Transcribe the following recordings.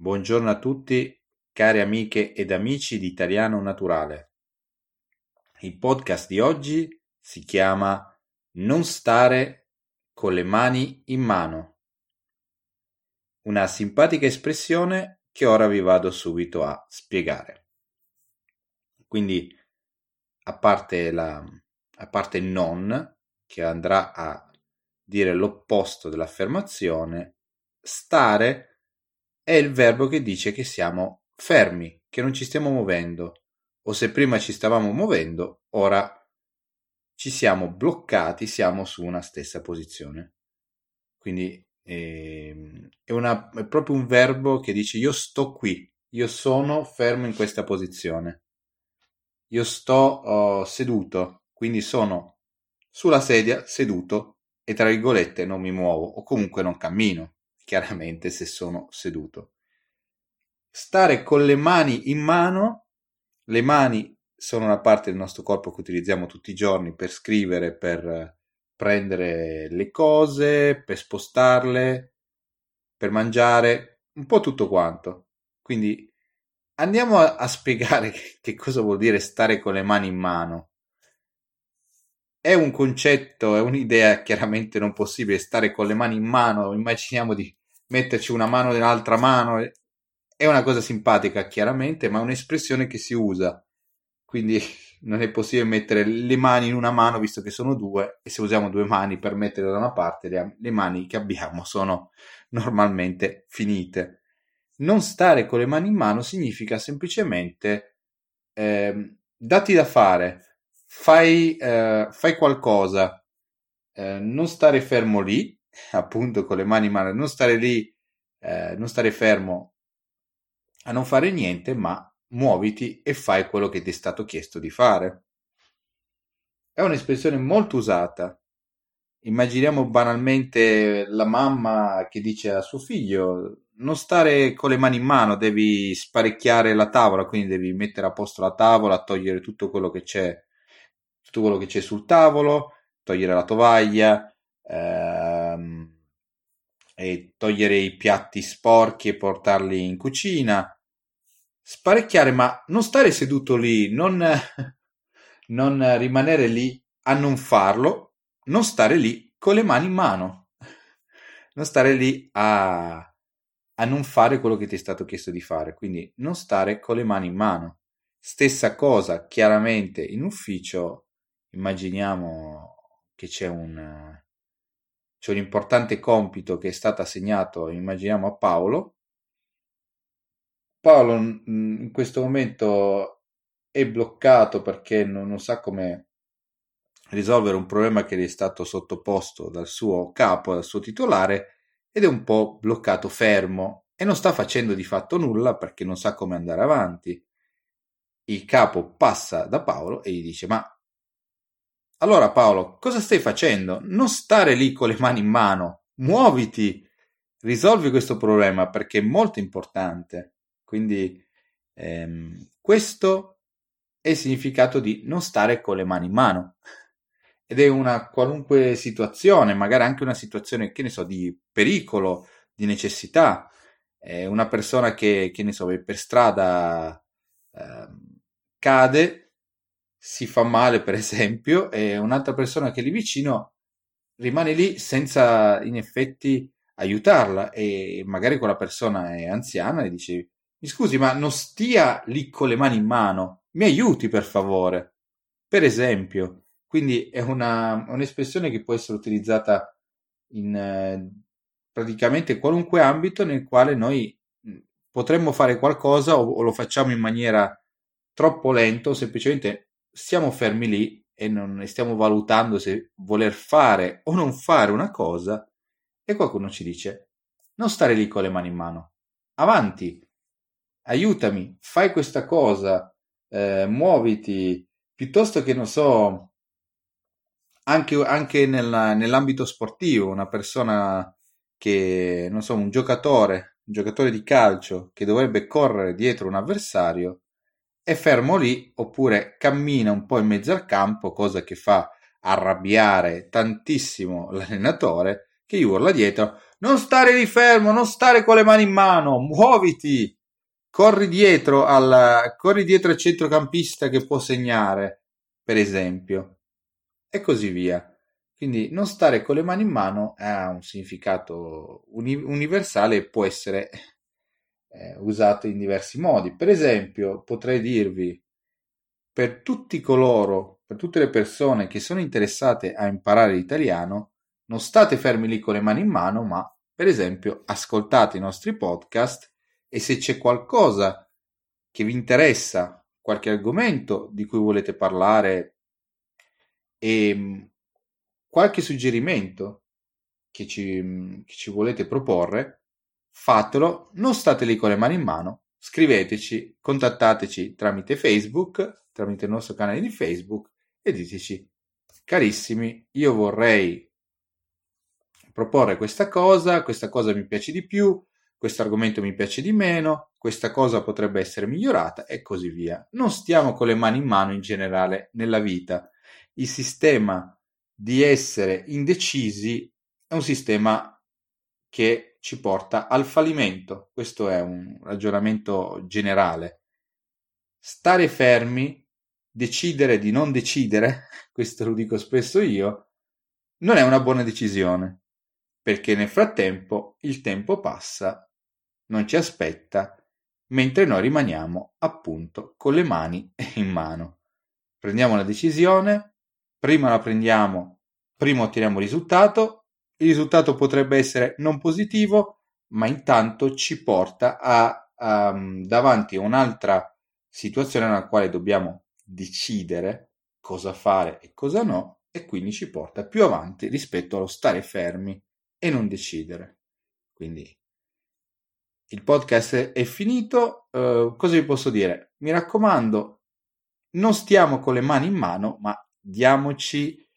Buongiorno a tutti, cari amiche ed amici di Italiano Naturale. Il podcast di oggi si chiama Non stare con le mani in mano. Una simpatica espressione che ora vi vado subito a spiegare. Quindi, a parte, la, a parte non, che andrà a dire l'opposto dell'affermazione, stare è il verbo che dice che siamo fermi, che non ci stiamo muovendo, o se prima ci stavamo muovendo, ora ci siamo bloccati, siamo su una stessa posizione. Quindi eh, è, una, è proprio un verbo che dice io sto qui, io sono fermo in questa posizione, io sto oh, seduto, quindi sono sulla sedia seduto e tra virgolette non mi muovo o comunque non cammino chiaramente se sono seduto. Stare con le mani in mano, le mani sono una parte del nostro corpo che utilizziamo tutti i giorni per scrivere, per prendere le cose, per spostarle, per mangiare, un po' tutto quanto. Quindi andiamo a, a spiegare che cosa vuol dire stare con le mani in mano. È un concetto, è un'idea chiaramente non possibile stare con le mani in mano, immaginiamo di metterci una mano nell'altra mano. È una cosa simpatica, chiaramente, ma è un'espressione che si usa. Quindi non è possibile mettere le mani in una mano visto che sono due e se usiamo due mani per mettere da una parte le, le mani che abbiamo sono normalmente finite. Non stare con le mani in mano significa semplicemente eh, dati da fare, fai, eh, fai qualcosa, eh, non stare fermo lì, appunto con le mani in mano, non stare lì, eh, non stare fermo a non fare niente, ma muoviti e fai quello che ti è stato chiesto di fare. È un'espressione molto usata. Immaginiamo banalmente la mamma che dice a suo figlio non stare con le mani in mano, devi sparecchiare la tavola, quindi devi mettere a posto la tavola, togliere tutto quello che c'è, tutto quello che c'è sul tavolo, togliere la tovaglia, ehm, e togliere i piatti sporchi e portarli in cucina. Sparecchiare, ma non stare seduto lì, non, non rimanere lì a non farlo, non stare lì con le mani in mano, non stare lì a, a non fare quello che ti è stato chiesto di fare, quindi non stare con le mani in mano. Stessa cosa, chiaramente in ufficio, immaginiamo che c'è un, c'è un importante compito che è stato assegnato, immaginiamo, a Paolo. Paolo in questo momento è bloccato perché non, non sa come risolvere un problema che gli è stato sottoposto dal suo capo, dal suo titolare, ed è un po' bloccato fermo e non sta facendo di fatto nulla perché non sa come andare avanti. Il capo passa da Paolo e gli dice: Ma allora Paolo, cosa stai facendo? Non stare lì con le mani in mano, muoviti, risolvi questo problema perché è molto importante. Quindi ehm, questo è il significato di non stare con le mani in mano. Ed è una qualunque situazione, magari anche una situazione, che ne so, di pericolo, di necessità. È una persona che, che ne so, per strada eh, cade si fa male, per esempio, e un'altra persona che è lì vicino rimane lì senza in effetti aiutarla e magari quella persona è anziana e dice mi scusi ma non stia lì con le mani in mano mi aiuti per favore? Per esempio. Quindi è una, un'espressione che può essere utilizzata in eh, praticamente qualunque ambito nel quale noi potremmo fare qualcosa o, o lo facciamo in maniera troppo lento o semplicemente siamo fermi lì e non stiamo valutando se voler fare o non fare una cosa e qualcuno ci dice non stare lì con le mani in mano, avanti, aiutami, fai questa cosa, eh, muoviti, piuttosto che non so, anche, anche nella, nell'ambito sportivo, una persona che, non so, un giocatore, un giocatore di calcio che dovrebbe correre dietro un avversario, è fermo lì oppure cammina un po' in mezzo al campo, cosa che fa arrabbiare tantissimo l'allenatore che gli urla dietro non stare lì fermo, non stare con le mani in mano, muoviti, corri dietro al, corri dietro al centrocampista che può segnare, per esempio, e così via. Quindi non stare con le mani in mano ha un significato uni- universale e può essere eh, usato in diversi modi. Per esempio, potrei dirvi, per tutti coloro, per tutte le persone che sono interessate a imparare l'italiano, non state fermi lì con le mani in mano, ma per esempio ascoltate i nostri podcast e se c'è qualcosa che vi interessa, qualche argomento di cui volete parlare e mm, qualche suggerimento che ci, che ci volete proporre, fatelo, non state lì con le mani in mano, scriveteci, contattateci tramite Facebook, tramite il nostro canale di Facebook e diteci, carissimi, io vorrei proporre questa cosa, questa cosa mi piace di più, questo argomento mi piace di meno, questa cosa potrebbe essere migliorata e così via. Non stiamo con le mani in mano in generale nella vita. Il sistema di essere indecisi è un sistema che ci porta al fallimento. Questo è un ragionamento generale. Stare fermi, decidere di non decidere, questo lo dico spesso io, non è una buona decisione, perché nel frattempo il tempo passa non ci aspetta, mentre noi rimaniamo appunto con le mani in mano. Prendiamo una decisione, prima la prendiamo, prima otteniamo risultato, il risultato potrebbe essere non positivo, ma intanto ci porta a, a davanti a un'altra situazione nella quale dobbiamo decidere cosa fare e cosa no, e quindi ci porta più avanti rispetto allo stare fermi e non decidere. Quindi il podcast è finito. Uh, cosa vi posso dire? Mi raccomando, non stiamo con le mani in mano, ma diamoci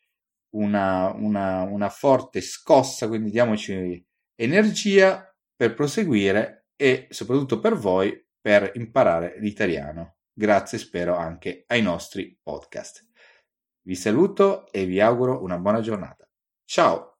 una, una, una forte scossa, quindi diamoci energia per proseguire e soprattutto per voi per imparare l'italiano. Grazie, spero anche ai nostri podcast. Vi saluto e vi auguro una buona giornata. Ciao!